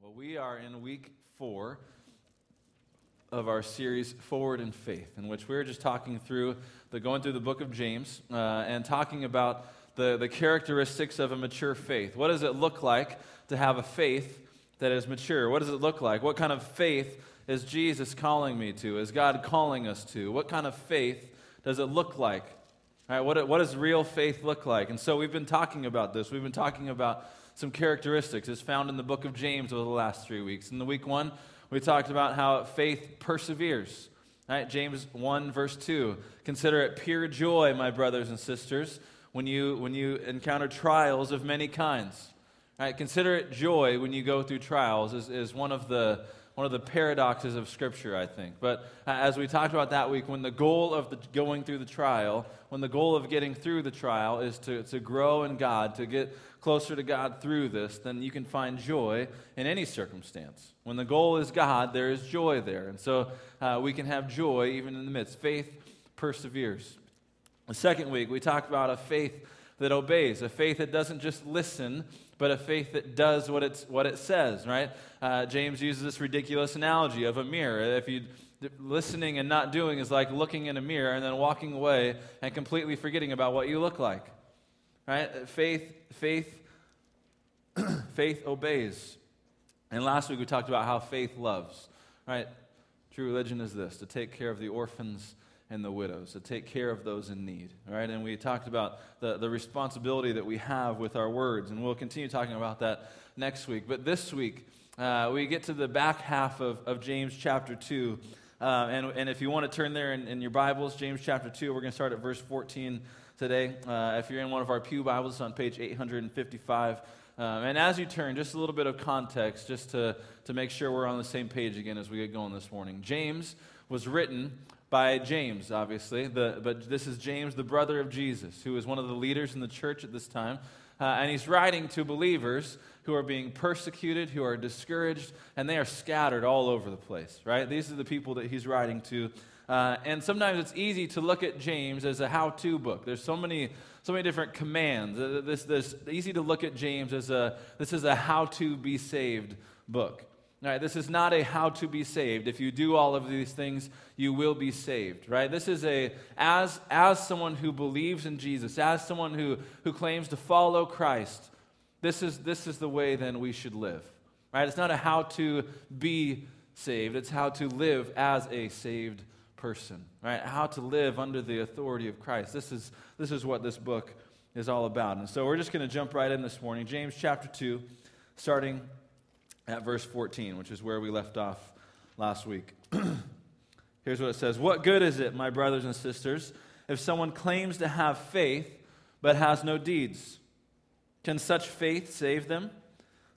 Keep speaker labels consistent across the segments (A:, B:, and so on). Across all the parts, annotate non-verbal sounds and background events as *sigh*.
A: Well, we are in week four of our series Forward in Faith, in which we're just talking through the going through the book of James uh, and talking about the, the characteristics of a mature faith. What does it look like to have a faith that is mature? What does it look like? What kind of faith is Jesus calling me to? Is God calling us to? What kind of faith does it look like? All right, what, what does real faith look like? And so we've been talking about this. We've been talking about some characteristics as found in the book of James over the last three weeks. In the week one, we talked about how faith perseveres. Right? James 1, verse 2. Consider it pure joy, my brothers and sisters, when you, when you encounter trials of many kinds. Right? Consider it joy when you go through trials, is, is one of the one of the paradoxes of Scripture, I think. But uh, as we talked about that week, when the goal of the, going through the trial, when the goal of getting through the trial is to, to grow in God, to get closer to God through this, then you can find joy in any circumstance. When the goal is God, there is joy there. And so uh, we can have joy even in the midst. Faith perseveres. The second week, we talked about a faith that obeys, a faith that doesn't just listen, but a faith that does what, it's, what it says, right? Uh, James uses this ridiculous analogy of a mirror. If you listening and not doing is like looking in a mirror and then walking away and completely forgetting about what you look like. Right? Faith, faith, *clears throat* faith obeys. And last week we talked about how faith loves. Right? True religion is this to take care of the orphans and the widows, to take care of those in need. Right? And we talked about the, the responsibility that we have with our words, and we'll continue talking about that next week. But this week, uh, we get to the back half of, of James chapter 2. Uh, and, and if you want to turn there in, in your Bibles, James chapter 2, we're going to start at verse 14 today. Uh, if you're in one of our Pew Bibles, on page 855. Um, and as you turn, just a little bit of context, just to, to make sure we're on the same page again as we get going this morning. James was written by James, obviously, the, but this is James, the brother of Jesus, who is one of the leaders in the church at this time. Uh, and he's writing to believers who are being persecuted, who are discouraged, and they are scattered all over the place, right? These are the people that he's writing to. Uh, and sometimes it's easy to look at James as a how to book. There's so many, so many different commands. Uh, this, this, easy to look at James as a, this is a how to be saved book. All right, this is not a how to be saved. If you do all of these things, you will be saved, right? This is a, as, as someone who believes in Jesus, as someone who, who claims to follow Christ, this is, this is the way then we should live, right? It's not a how to be saved, it's how to live as a saved person, right? How to live under the authority of Christ. This is, this is what this book is all about. And so we're just going to jump right in this morning. James chapter 2, starting at verse 14, which is where we left off last week. *clears throat* Here's what it says What good is it, my brothers and sisters, if someone claims to have faith but has no deeds? Can such faith save them?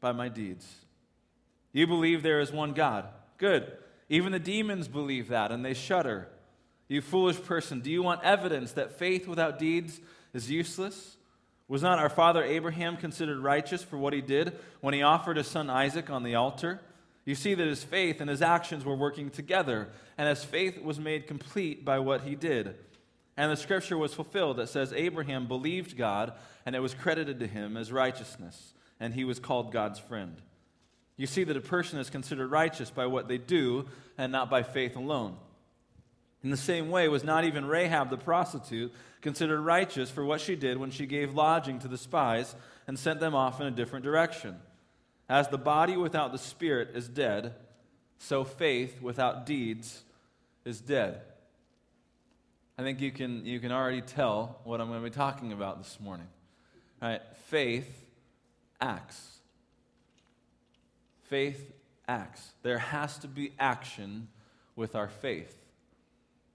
A: by my deeds. You believe there is one God. Good. Even the demons believe that, and they shudder. You foolish person, do you want evidence that faith without deeds is useless? Was not our father Abraham considered righteous for what he did when he offered his son Isaac on the altar? You see that his faith and his actions were working together, and his faith was made complete by what he did. And the scripture was fulfilled that says, Abraham believed God, and it was credited to him as righteousness, and he was called God's friend. You see that a person is considered righteous by what they do, and not by faith alone. In the same way, was not even Rahab the prostitute considered righteous for what she did when she gave lodging to the spies and sent them off in a different direction? As the body without the spirit is dead, so faith without deeds is dead. I think you can, you can already tell what I'm going to be talking about this morning. All right, faith acts. Faith acts. There has to be action with our faith.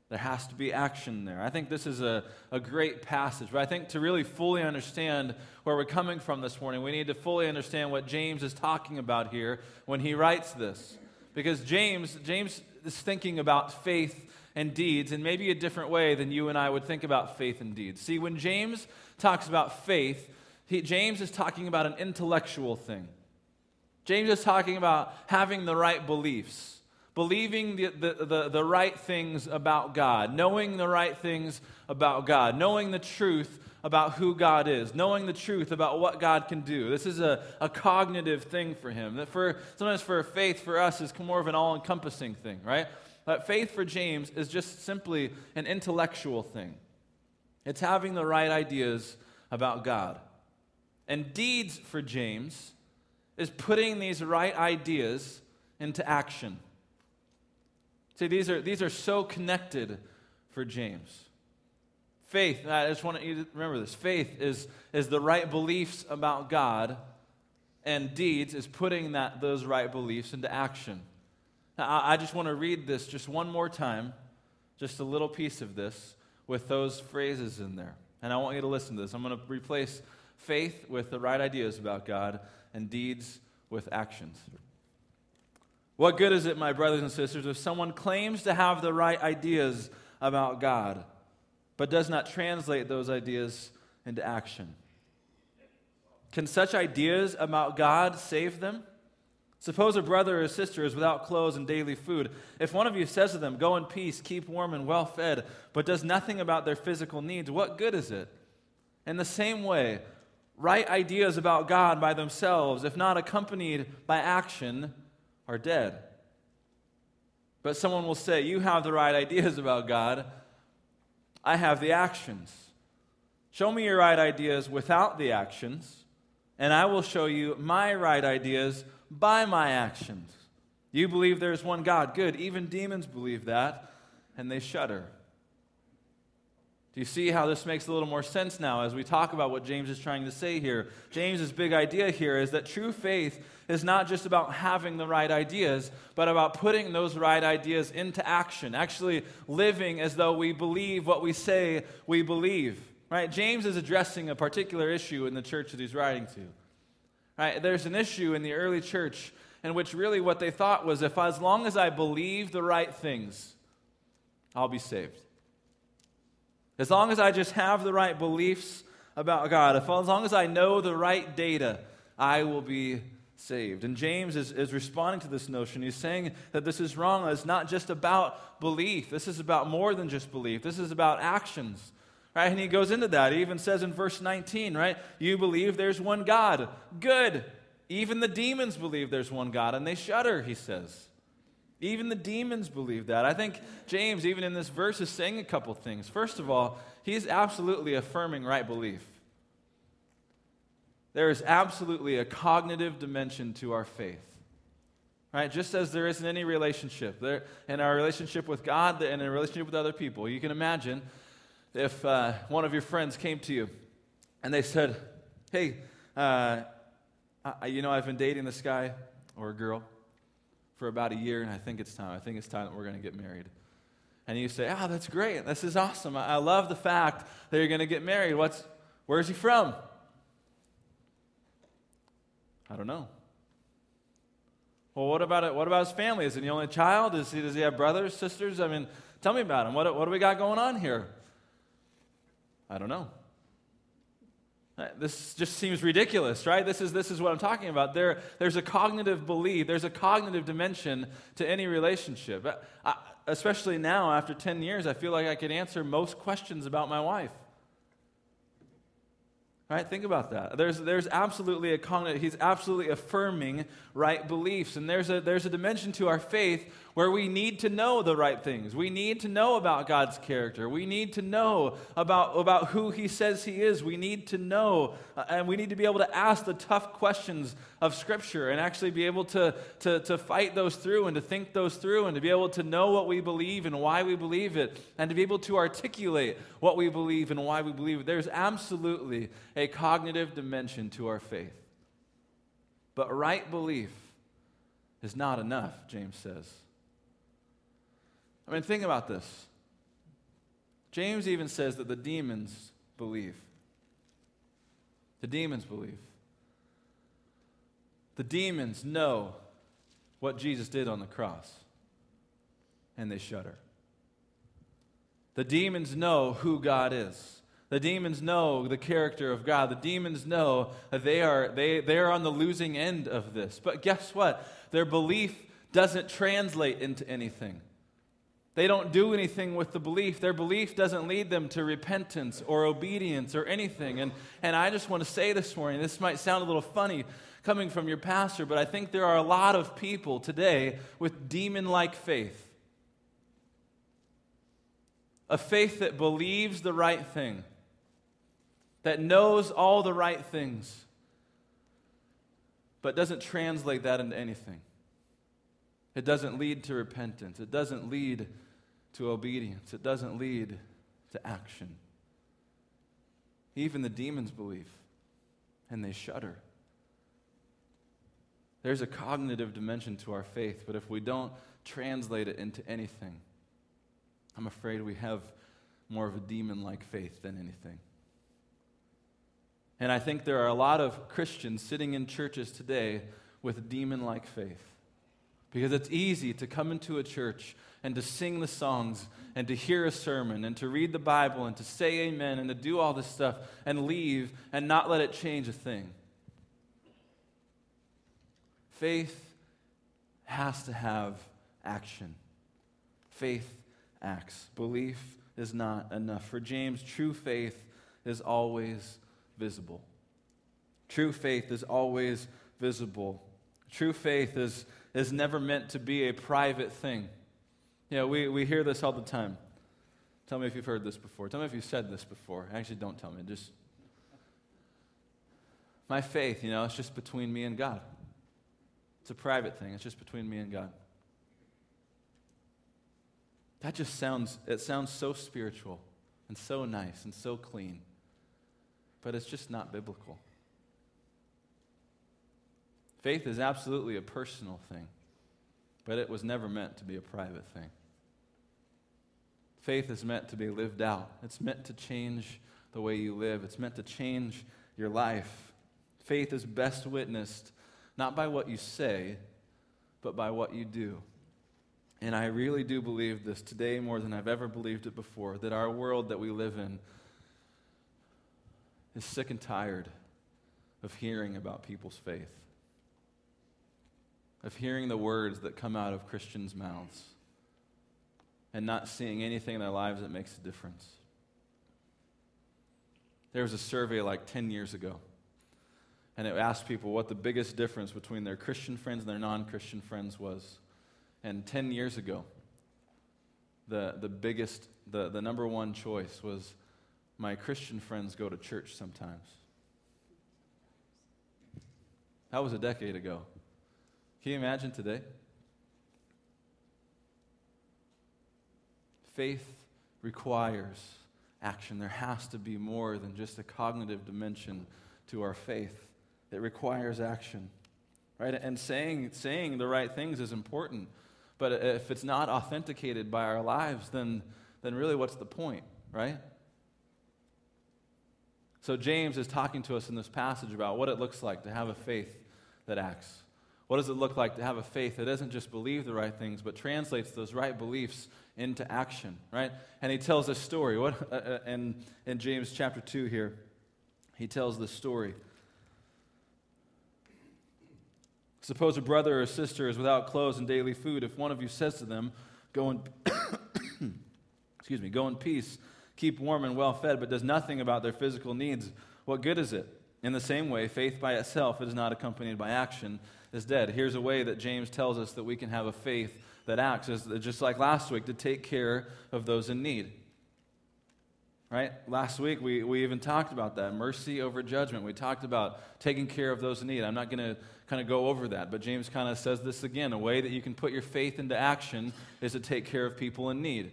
A: There has to be action there. I think this is a, a great passage. But I think to really fully understand where we're coming from this morning, we need to fully understand what James is talking about here when he writes this. Because James, James is thinking about faith and deeds in maybe a different way than you and I would think about faith and deeds. See, when James talks about faith, James is talking about an intellectual thing. James is talking about having the right beliefs, believing the, the, the, the, right things about God, knowing the right things about God, knowing the truth about who God is, knowing the truth about what God can do. This is a, a cognitive thing for him. That for sometimes for faith for us is more of an all-encompassing thing, right? But faith for James is just simply an intellectual thing. It's having the right ideas about God. And deeds for James is putting these right ideas into action. See, these are, these are so connected for James. Faith, I just want you to remember this faith is, is the right beliefs about God, and deeds is putting that, those right beliefs into action. Now, I, I just want to read this just one more time, just a little piece of this with those phrases in there. And I want you to listen to this. I'm going to replace faith with the right ideas about God and deeds with actions. What good is it, my brothers and sisters, if someone claims to have the right ideas about God, but does not translate those ideas into action? Can such ideas about God save them? Suppose a brother or a sister is without clothes and daily food. If one of you says to them, Go in peace, keep warm and well fed, but does nothing about their physical needs, what good is it? In the same way, right ideas about God by themselves, if not accompanied by action, are dead. But someone will say, You have the right ideas about God, I have the actions. Show me your right ideas without the actions, and I will show you my right ideas by my actions. You believe there's one God. Good. Even demons believe that, and they shudder. Do you see how this makes a little more sense now as we talk about what James is trying to say here? James's big idea here is that true faith is not just about having the right ideas, but about putting those right ideas into action, actually living as though we believe what we say we believe. Right? James is addressing a particular issue in the church that he's writing to. Right? There's an issue in the early church in which really what they thought was if as long as I believe the right things, I'll be saved. As long as I just have the right beliefs about God, if, as long as I know the right data, I will be saved. And James is, is responding to this notion. He's saying that this is wrong. It's not just about belief, this is about more than just belief, this is about actions. Right? And he goes into that. He even says in verse 19, right? You believe there's one God. Good. Even the demons believe there's one God, and they shudder, he says. Even the demons believe that. I think James, even in this verse, is saying a couple things. First of all, he's absolutely affirming right belief. There is absolutely a cognitive dimension to our faith. Right? Just as there isn't any relationship there, in our relationship with God and in a relationship with other people. You can imagine if uh, one of your friends came to you and they said, Hey, uh, I, you know, I've been dating this guy or a girl for about a year, and I think it's time. I think it's time that we're going to get married. And you say, Ah, oh, that's great. This is awesome. I, love the fact that you're going to get married. What's, where's he from? I don't know. Well, what about it? What about his family? Is he the only child? Is he, does he have brothers, sisters? I mean, tell me about him. What, what do we got going on here? I don't know. Uh, this just seems ridiculous, right? This is, this is what I'm talking about. There, there's a cognitive belief, there's a cognitive dimension to any relationship. I, uh, especially now, after 10 years, I feel like I could answer most questions about my wife. Right? Think about that. There's, there's absolutely a cognitive, he's absolutely affirming right beliefs. And there's a, there's a dimension to our faith where we need to know the right things. We need to know about God's character. We need to know about, about who He says He is. We need to know, uh, and we need to be able to ask the tough questions of Scripture and actually be able to, to, to fight those through and to think those through and to be able to know what we believe and why we believe it and to be able to articulate what we believe and why we believe it. There's absolutely a cognitive dimension to our faith. But right belief is not enough, James says. I mean, think about this. James even says that the demons believe. The demons believe. The demons know what Jesus did on the cross, and they shudder. The demons know who God is. The demons know the character of God. The demons know that they are, they, they are on the losing end of this. But guess what? Their belief doesn't translate into anything. They don't do anything with the belief. Their belief doesn't lead them to repentance or obedience or anything. And, and I just want to say this morning this might sound a little funny coming from your pastor, but I think there are a lot of people today with demon like faith. A faith that believes the right thing, that knows all the right things, but doesn't translate that into anything. It doesn't lead to repentance. It doesn't lead to obedience. It doesn't lead to action. Even the demons believe, and they shudder. There's a cognitive dimension to our faith, but if we don't translate it into anything, I'm afraid we have more of a demon like faith than anything. And I think there are a lot of Christians sitting in churches today with demon like faith. Because it's easy to come into a church and to sing the songs and to hear a sermon and to read the Bible and to say amen and to do all this stuff and leave and not let it change a thing. Faith has to have action. Faith acts. Belief is not enough. For James, true faith is always visible. True faith is always visible. True faith is is never meant to be a private thing. You know, we, we hear this all the time. Tell me if you've heard this before. Tell me if you've said this before. Actually, don't tell me. Just my faith, you know, it's just between me and God. It's a private thing. It's just between me and God. That just sounds it sounds so spiritual and so nice and so clean. But it's just not biblical. Faith is absolutely a personal thing, but it was never meant to be a private thing. Faith is meant to be lived out, it's meant to change the way you live, it's meant to change your life. Faith is best witnessed not by what you say, but by what you do. And I really do believe this today more than I've ever believed it before that our world that we live in is sick and tired of hearing about people's faith of hearing the words that come out of Christians' mouths and not seeing anything in their lives that makes a difference. There was a survey like 10 years ago, and it asked people what the biggest difference between their Christian friends and their non Christian friends was. And 10 years ago, the, the biggest, the, the number one choice was my Christian friends go to church sometimes. That was a decade ago. Can you imagine today? Faith requires action. There has to be more than just a cognitive dimension to our faith. It requires action. Right? And saying, saying the right things is important. But if it's not authenticated by our lives, then, then really what's the point, right? So James is talking to us in this passage about what it looks like to have a faith that acts. What does it look like to have a faith that doesn't just believe the right things, but translates those right beliefs into action, right? And he tells a story. What, uh, uh, in, in James chapter 2 here, he tells this story. Suppose a brother or sister is without clothes and daily food. If one of you says to them, Go in, *coughs* excuse me, go in peace, keep warm and well fed, but does nothing about their physical needs, what good is it? In the same way, faith by itself is not accompanied by action is dead. Here's a way that James tells us that we can have a faith that acts, is just like last week, to take care of those in need. Right? Last week, we, we even talked about that mercy over judgment. We talked about taking care of those in need. I'm not going to kind of go over that, but James kind of says this again. A way that you can put your faith into action is to take care of people in need.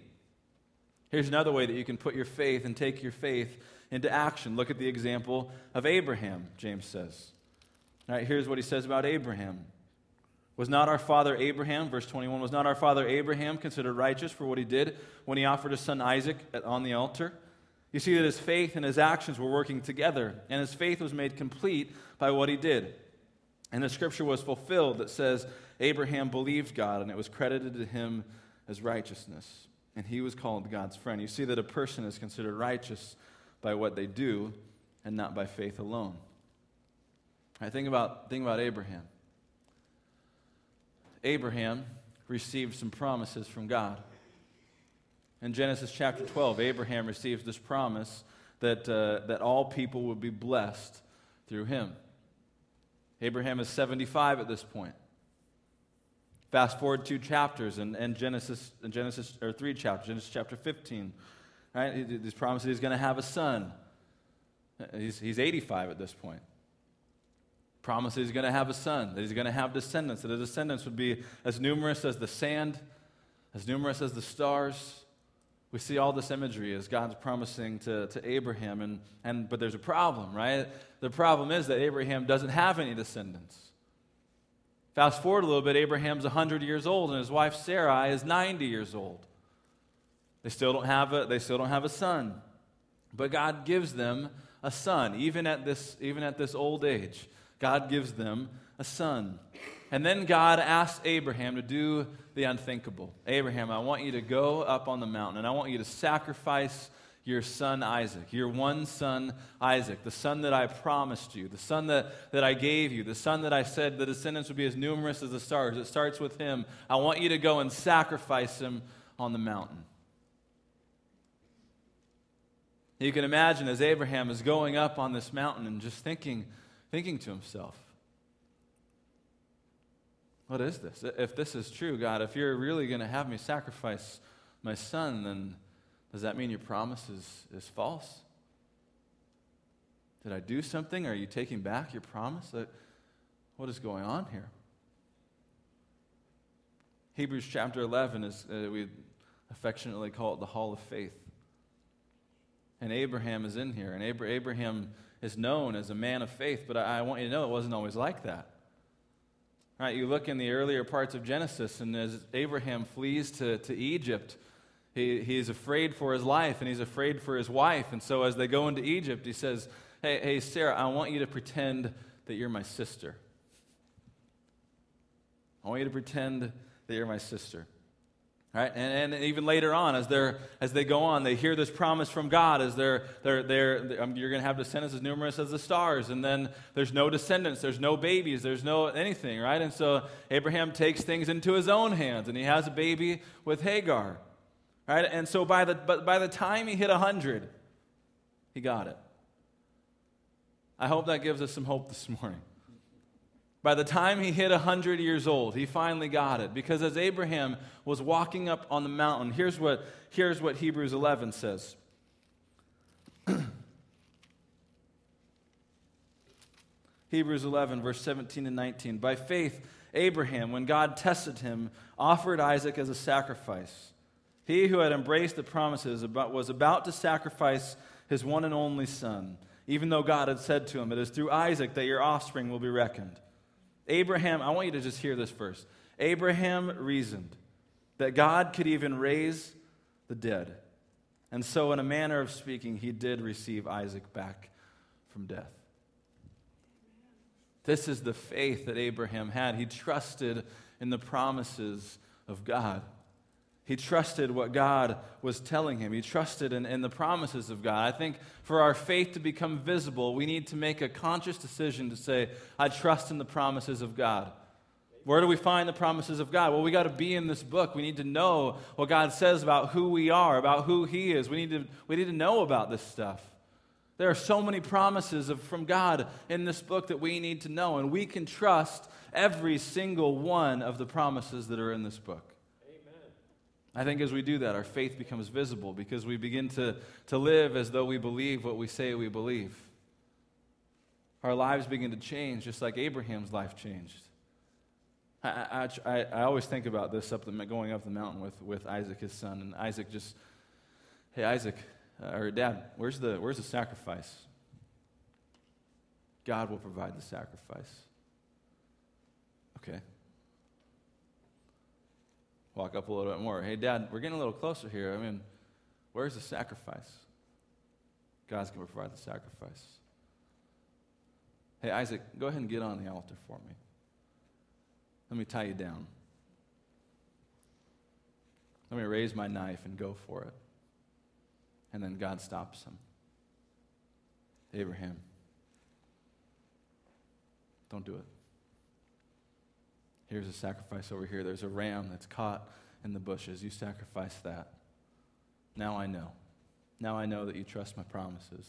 A: Here's another way that you can put your faith and take your faith into action. Look at the example of Abraham, James says. All right, here's what he says about Abraham. Was not our father Abraham, verse 21, was not our father Abraham considered righteous for what he did when he offered his son Isaac on the altar? You see that his faith and his actions were working together, and his faith was made complete by what he did. And the scripture was fulfilled that says, Abraham believed God, and it was credited to him as righteousness. And he was called God's friend. You see that a person is considered righteous by what they do and not by faith alone. Think about, think about Abraham. Abraham received some promises from God. In Genesis chapter 12, Abraham receives this promise that, uh, that all people would be blessed through him. Abraham is 75 at this point. Fast forward two chapters and, and Genesis, Genesis, or three chapters, Genesis chapter 15. Right? He's promised he's going to have a son. He's, he's 85 at this point. Promised he's going to have a son, that he's going to have descendants, that the descendants would be as numerous as the sand, as numerous as the stars. We see all this imagery as God's promising to, to Abraham, and, and, but there's a problem, right? The problem is that Abraham doesn't have any descendants. Fast forward a little bit, Abraham's 100 years old, and his wife Sarai is 90 years old. They still don't have a, they still don't have a son. But God gives them a son, even at this, even at this old age. God gives them a son. And then God asks Abraham to do the unthinkable. Abraham, I want you to go up on the mountain and I want you to sacrifice your son Isaac, your one son Isaac, the son that I promised you, the son that, that I gave you, the son that I said the descendants would be as numerous as the stars. It starts with him. I want you to go and sacrifice him on the mountain. You can imagine as Abraham is going up on this mountain and just thinking, thinking to himself, what is this? If this is true, God, if you're really going to have me sacrifice my son, then does that mean your promise is, is false? Did I do something? Are you taking back your promise? What is going on here? Hebrews chapter 11 is, uh, we affectionately call it the Hall of Faith. And Abraham is in here. And Abraham is known as a man of faith, but I, I want you to know it wasn't always like that. Right, you look in the earlier parts of Genesis, and as Abraham flees to, to Egypt, he, he's afraid for his life and he's afraid for his wife. And so as they go into Egypt, he says, Hey, hey Sarah, I want you to pretend that you're my sister. I want you to pretend that you're my sister. Right? And, and even later on, as, they're, as they go on, they hear this promise from God as they're, they're, they're, um, you're going to have descendants as numerous as the stars. And then there's no descendants, there's no babies, there's no anything, right? And so Abraham takes things into his own hands and he has a baby with Hagar. Right? And so by the, but by the time he hit 100, he got it. I hope that gives us some hope this morning. By the time he hit 100 years old, he finally got it. Because as Abraham was walking up on the mountain, here's what, here's what Hebrews 11 says. *clears throat* Hebrews 11, verse 17 and 19. By faith, Abraham, when God tested him, offered Isaac as a sacrifice. He who had embraced the promises was about to sacrifice his one and only son, even though God had said to him, It is through Isaac that your offspring will be reckoned. Abraham, I want you to just hear this first. Abraham reasoned that God could even raise the dead. And so, in a manner of speaking, he did receive Isaac back from death. This is the faith that Abraham had. He trusted in the promises of God. He trusted what God was telling him. He trusted in, in, the promises of God. I think for our faith to become visible, we need to make a conscious decision to say, I trust in the promises of God. Where do we find the promises of God? Well, we got to be in this book. We need to know what God says about who we are, about who He is. We need to, we need to know about this stuff. There are so many promises of, from God in this book that we need to know, and we can trust every single one of the promises that are in this book. I think as we do that, our faith becomes visible because we begin to, to live as though we believe what we say we believe. Our lives begin to change just like Abraham's life changed. I, I, I always think about this up the, going up the mountain with, with Isaac, his son, and Isaac just, hey, Isaac, uh, or Dad, where's the, where's the sacrifice? God will provide the sacrifice. Okay. Walk up a little bit more. Hey, Dad, we're getting a little closer here. I mean, where's the sacrifice? God's going to provide the sacrifice. Hey, Isaac, go ahead and get on the altar for me. Let me tie you down. Let me raise my knife and go for it. And then God stops him. Abraham, don't do it. Here's a sacrifice over here. There's a ram that's caught in the bushes. You sacrifice that. Now I know. Now I know that you trust my promises.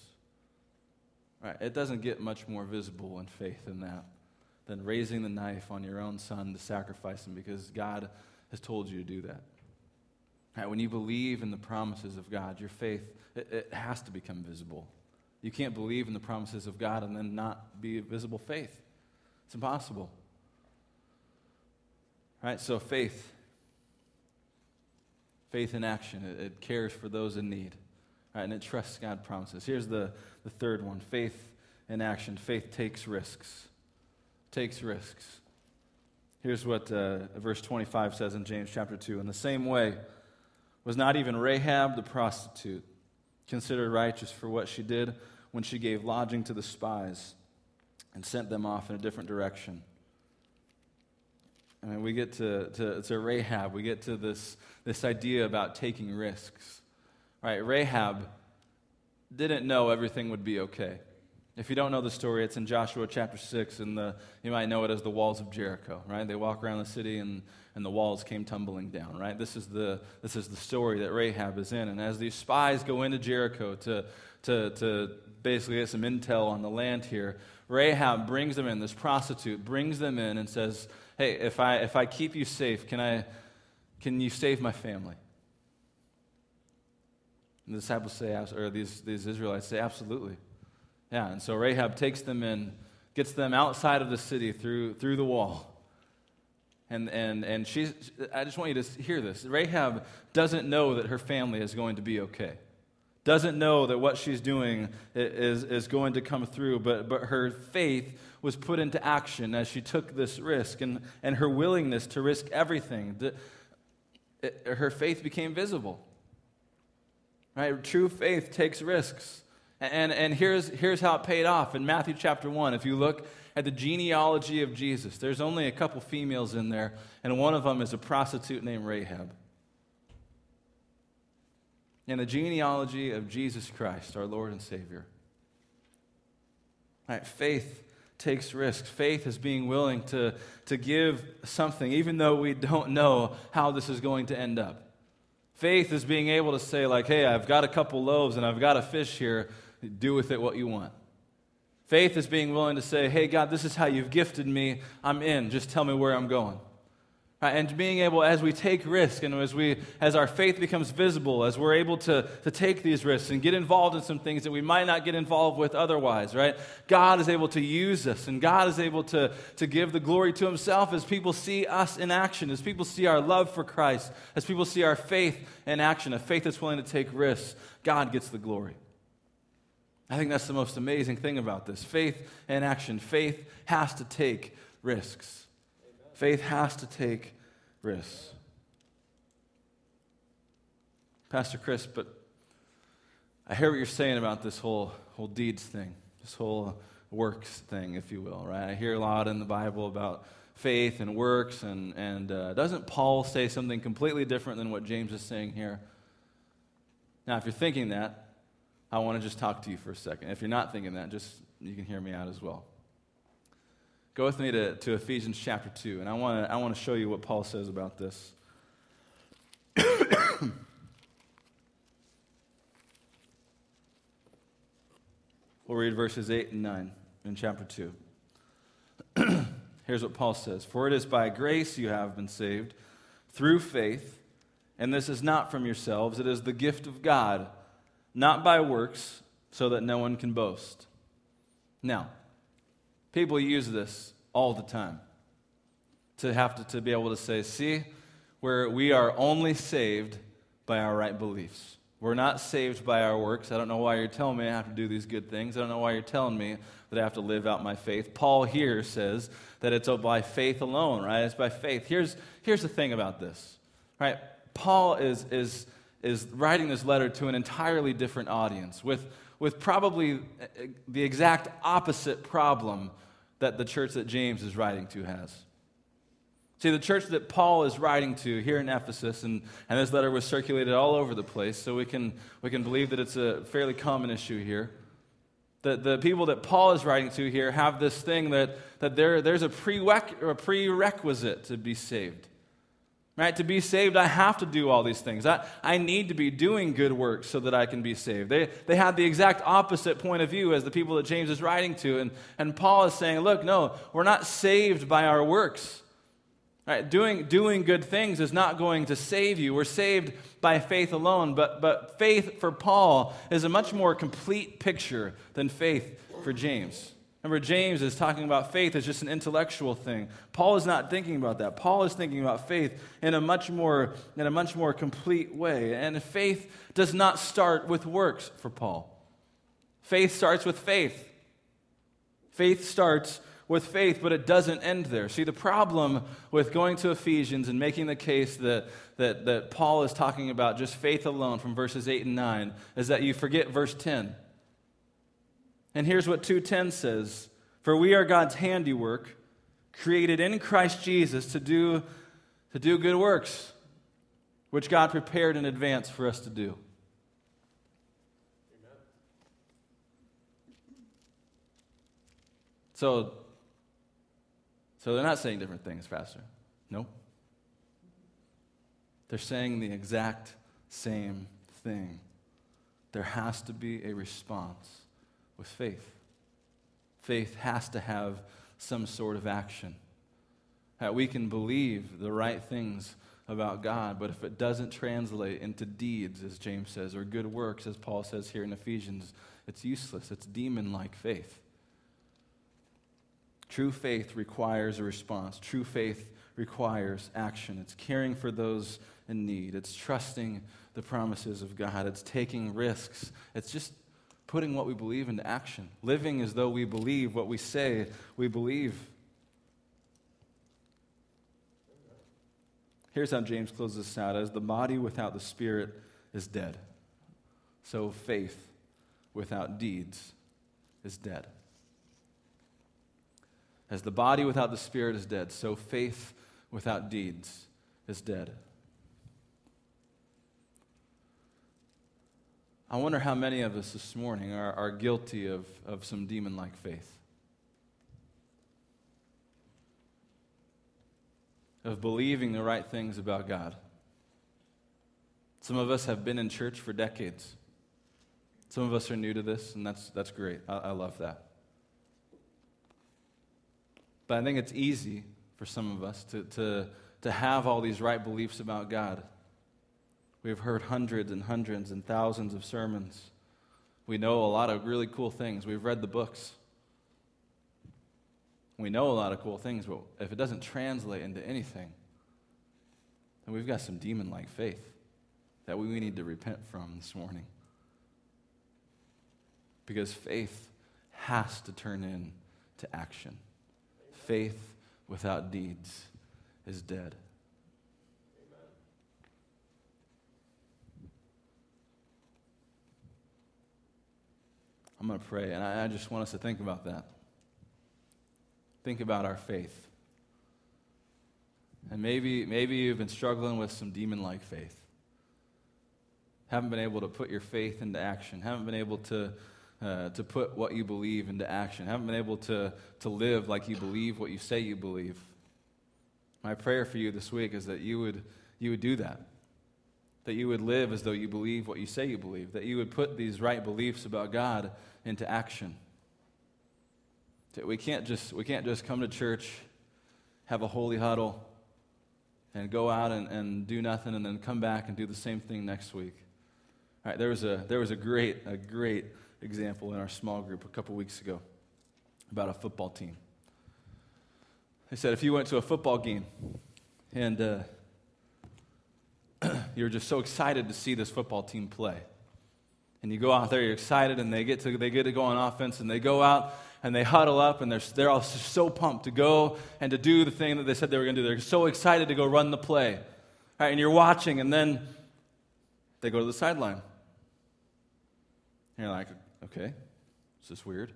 A: Right? It doesn't get much more visible in faith than that, than raising the knife on your own son to sacrifice him because God has told you to do that. Right? When you believe in the promises of God, your faith, it, it has to become visible. You can't believe in the promises of God and then not be a visible faith. It's impossible. Right? So faith. Faith in action. It, it cares for those in need. Right? And it trusts God promises. Here's the, the third one faith in action. Faith takes risks. Takes risks. Here's what uh, verse 25 says in James chapter 2. In the same way, was not even Rahab the prostitute considered righteous for what she did when she gave lodging to the spies and sent them off in a different direction? I mean, we get to, to, to Rahab, we get to this, this idea about taking risks. Right? Rahab didn't know everything would be okay. If you don't know the story, it's in Joshua chapter 6, and the, you might know it as the walls of Jericho, right? They walk around the city, and, and the walls came tumbling down, right? This is, the, this is the story that Rahab is in. And as these spies go into Jericho to, to, to basically get some intel on the land here, Rahab brings them in, this prostitute brings them in and says, Hey, if I, if I keep you safe, can, I, can you save my family? And the disciples say, or these, these Israelites say, Absolutely. Yeah, and so Rahab takes them in, gets them outside of the city through, through the wall. And, and, and she's, I just want you to hear this. Rahab doesn't know that her family is going to be okay doesn't know that what she's doing is, is going to come through, but, but her faith was put into action as she took this risk and, and her willingness to risk everything. The, it, her faith became visible. Right? True faith takes risks. And, and here's, here's how it paid off. In Matthew chapter 1, if you look at the genealogy of Jesus, there's only a couple females in there, and one of them is a prostitute named Rahab in the genealogy of Jesus Christ, our Lord and Savior. Right, faith takes risks. Faith is being willing to, to give something, even though we don't know how this is going to end up. Faith is being able to say, like, hey, I've got a couple loaves and I've got a fish here. Do with it what you want. Faith is being willing to say, hey, God, this is how you've gifted me. I'm in. Just tell me where I'm going. And being able, as we take risk and as, we, as our faith becomes visible, as we're able to, to take these risks and get involved in some things that we might not get involved with otherwise, right? God is able to use us and God is able to, to give the glory to Himself as people see us in action, as people see our love for Christ, as people see our faith in action, a faith that's willing to take risks. God gets the glory. I think that's the most amazing thing about this faith in action. Faith has to take risks. Faith has to take risks. Pastor Chris, but I hear what you're saying about this whole, whole deeds thing, this whole works thing, if you will, right? I hear a lot in the Bible about faith and works, and, and uh, doesn't Paul say something completely different than what James is saying here? Now, if you're thinking that, I want to just talk to you for a second. If you're not thinking that, just you can hear me out as well. Go with me to, to Ephesians chapter 2, and I want to I wanna show you what Paul says about this. *coughs* we'll read verses 8 and 9 in chapter 2. *clears throat* Here's what Paul says For it is by grace you have been saved, through faith, and this is not from yourselves, it is the gift of God, not by works, so that no one can boast. Now, People use this all the time to have to, to be able to say, see, where we are only saved by our right beliefs. We're not saved by our works. I don't know why you're telling me I have to do these good things. I don't know why you're telling me that I have to live out my faith. Paul here says that it's by faith alone, right? It's by faith. Here's, here's the thing about this. Right? Paul is, is, is writing this letter to an entirely different audience with, with probably uh, the exact opposite problem that the church that James is writing to has. See, the church that Paul is writing to here in Ephesus, and, and this letter was circulated all over the place, so we can, we can believe that it's a fairly common issue here. The, the people that Paul is writing to here have this thing that, that there, there's a prerequisite to be saved. Right? To be saved, I have to do all these things. I, I need to be doing good works so that I can be saved. They, they had the exact opposite point of view as the people that James is writing to. And, and Paul is saying, look, no, we're not saved by our works. Right, doing, doing good things is not going to save you. We're saved by faith alone, but, but faith for Paul is a much more complete picture than faith for James. Remember, James is talking about faith as just an intellectual thing. Paul is not thinking about that. Paul is thinking about faith in a much more, in a much more complete way. And faith does not start with works for Paul. Faith starts with faith. Faith starts with faith, but it doesn't end there. See, the problem with going to Ephesians and making the case that, that, that Paul is talking about just faith alone from verses 8 and 9 is that you forget verse 10. And here's what 2:10 says, "For we are God's handiwork, created in Christ Jesus to do to do good works, which God prepared in advance for us to do." So so they're not saying different things, Pastor. No. They're saying the exact same thing. There has to be a response with faith. Faith has to have some sort of action. That we can believe the right things about God, but if it doesn't translate into deeds, as James says, or good works, as Paul says here in Ephesians, it's useless. It's demon like faith. True faith requires a response. True faith requires action. It's caring for those in need. It's trusting the promises of God. It's taking risks. It's just putting what we believe into action, living as though we believe what we say we believe. Here's how James closes this out as the body without the spirit is dead. So faith without deeds is dead. As the body without the spirit is dead, so faith without deeds is dead. I wonder how many of us this morning are, are guilty of, of some demon like faith. Of believing the right things about God. Some of us have been in church for decades. Some of us are new to this, and that's, that's great. I, I love that. But I think it's easy for some of us to, to, to have all these right beliefs about God. We've heard hundreds and hundreds and thousands of sermons. We know a lot of really cool things. We've read the books. We know a lot of cool things, but if it doesn't translate into anything, then we've got some demon like faith that we need to repent from this morning. Because faith has to turn into action faith without deeds is dead. I'm going to pray, and I, I, just want us to think about that. Think about our faith. And maybe, maybe you've been struggling with some demon like faith. Haven't been able to put your faith into action. Haven't been able to uh, to put what you believe into action, haven't been able to, to live like you believe what you say you believe. My prayer for you this week is that you would, you would do that. That you would live as though you believe what you say you believe. That you would put these right beliefs about God into action. We can't just, we can't just come to church, have a holy huddle, and go out and, and do nothing and then come back and do the same thing next week. All right, there was a, there was a great, a great example in our small group a couple weeks ago about a football team. They said if you went to a football game and uh, *clears throat* you were just so excited to see this football team play, and you go out there, you're excited, and they get to they get to go on offense, and they go out and they huddle up, and they're they're all so pumped to go and to do the thing that they said they were going to do. They're so excited to go run the play. Right, and you're watching, and then they go to the sideline. And you're like, okay, is this weird.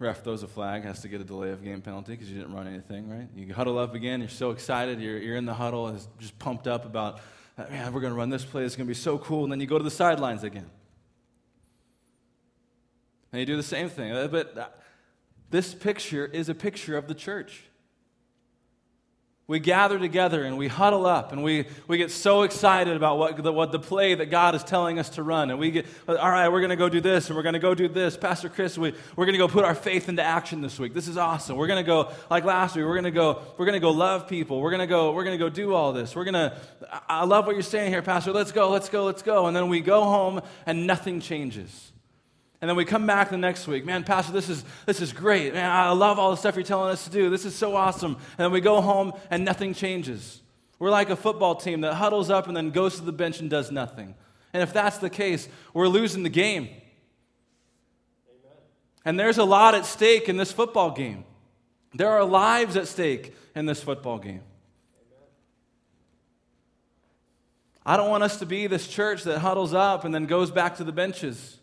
A: Ref throws a flag, has to get a delay of game penalty because you didn't run anything, right? You huddle up again, you're so excited, you're, you're in the huddle, and just pumped up about, man, we're going to run this play, it's going to be so cool. And then you go to the sidelines again. And you do the same thing. Uh, but uh, this picture is a picture of the church we gather together and we huddle up and we, we get so excited about what the, what the play that God is telling us to run. And we get, all right, we're going to go do this and we're going to go do this. Pastor Chris, we, we're going to go put our faith into action this week. This is awesome. We're going to go, like last week, we're going to go, we're going to go love people. We're going to go, we're going to go do all this. We're going to, I love what you're saying here, Pastor. Let's go, let's go, let's go. And then we go home and nothing changes. And then we come back the next week. Man, Pastor, this is, this is great. Man, I love all the stuff you're telling us to do. This is so awesome. And then we go home and nothing changes. We're like a football team that huddles up and then goes to the bench and does nothing. And if that's the case, we're losing the game. Amen. And there's a lot at stake in this football game. There are lives at stake in this football game. I don't want us to be this church that huddles up and then goes back to the benches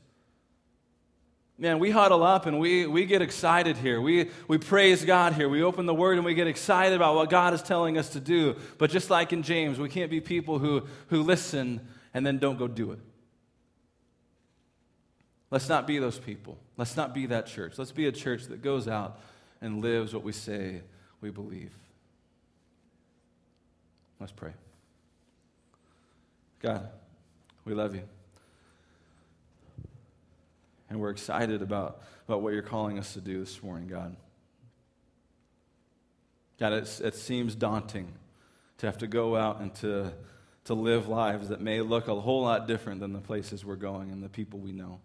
A: man, we huddle up and we, we get excited here. We, we praise God here. We open the Word and we get excited about what God is telling us to do. But just like in James, we can't be people who, who listen and then don't go do it. Let's not be those people. Let's not be that church. Let's be a church that goes out and lives what we say we believe. Let's pray. God, we love you. And we're excited about, about what you're calling us to do this morning, God. God, it seems daunting to have to go out and to, to live lives that may look a whole lot different than the places we're going and the people we know.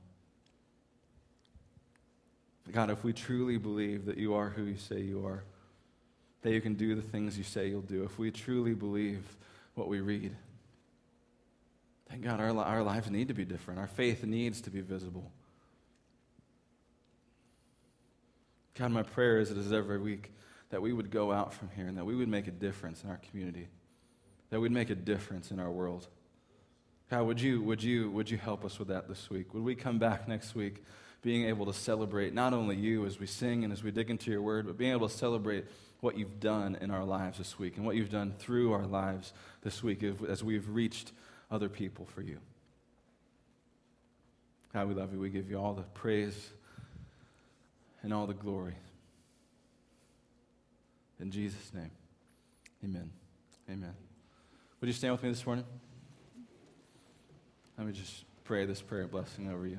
A: God, if we truly believe that you are who you say you are, that you can do the things you say you'll do, if we truly believe what we read, then God, our, our lives need to be different. Our faith needs to be visible. God, my prayer is it is every week that we would go out from here and that we would make a difference in our community, that we'd make a difference in our world. God, would you, would you, would you help us with that this week? Would we come back next week being able to celebrate not only you as we sing and as we dig into your word, but being able to celebrate what you've done in our lives this week and what you've done through our lives this week as we've reached other people for you. God, we love you. We give you all the praise and all the glory. In Jesus' name, amen. Amen. Would you stand with me this morning? Let me just pray this prayer blessing over you.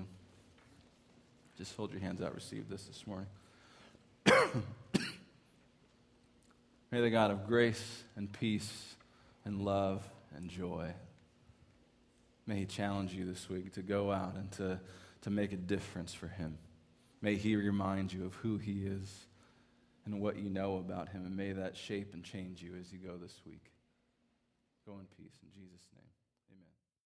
A: Just hold your hands out, receive this this morning. *coughs* May the God of grace and peace and love and joy, may He challenge you this week to go out and to, to make a difference for Him. May He remind you of who He is and what you know about Him, and may that shape and change you as you go this week. Go in peace in Jesus' name.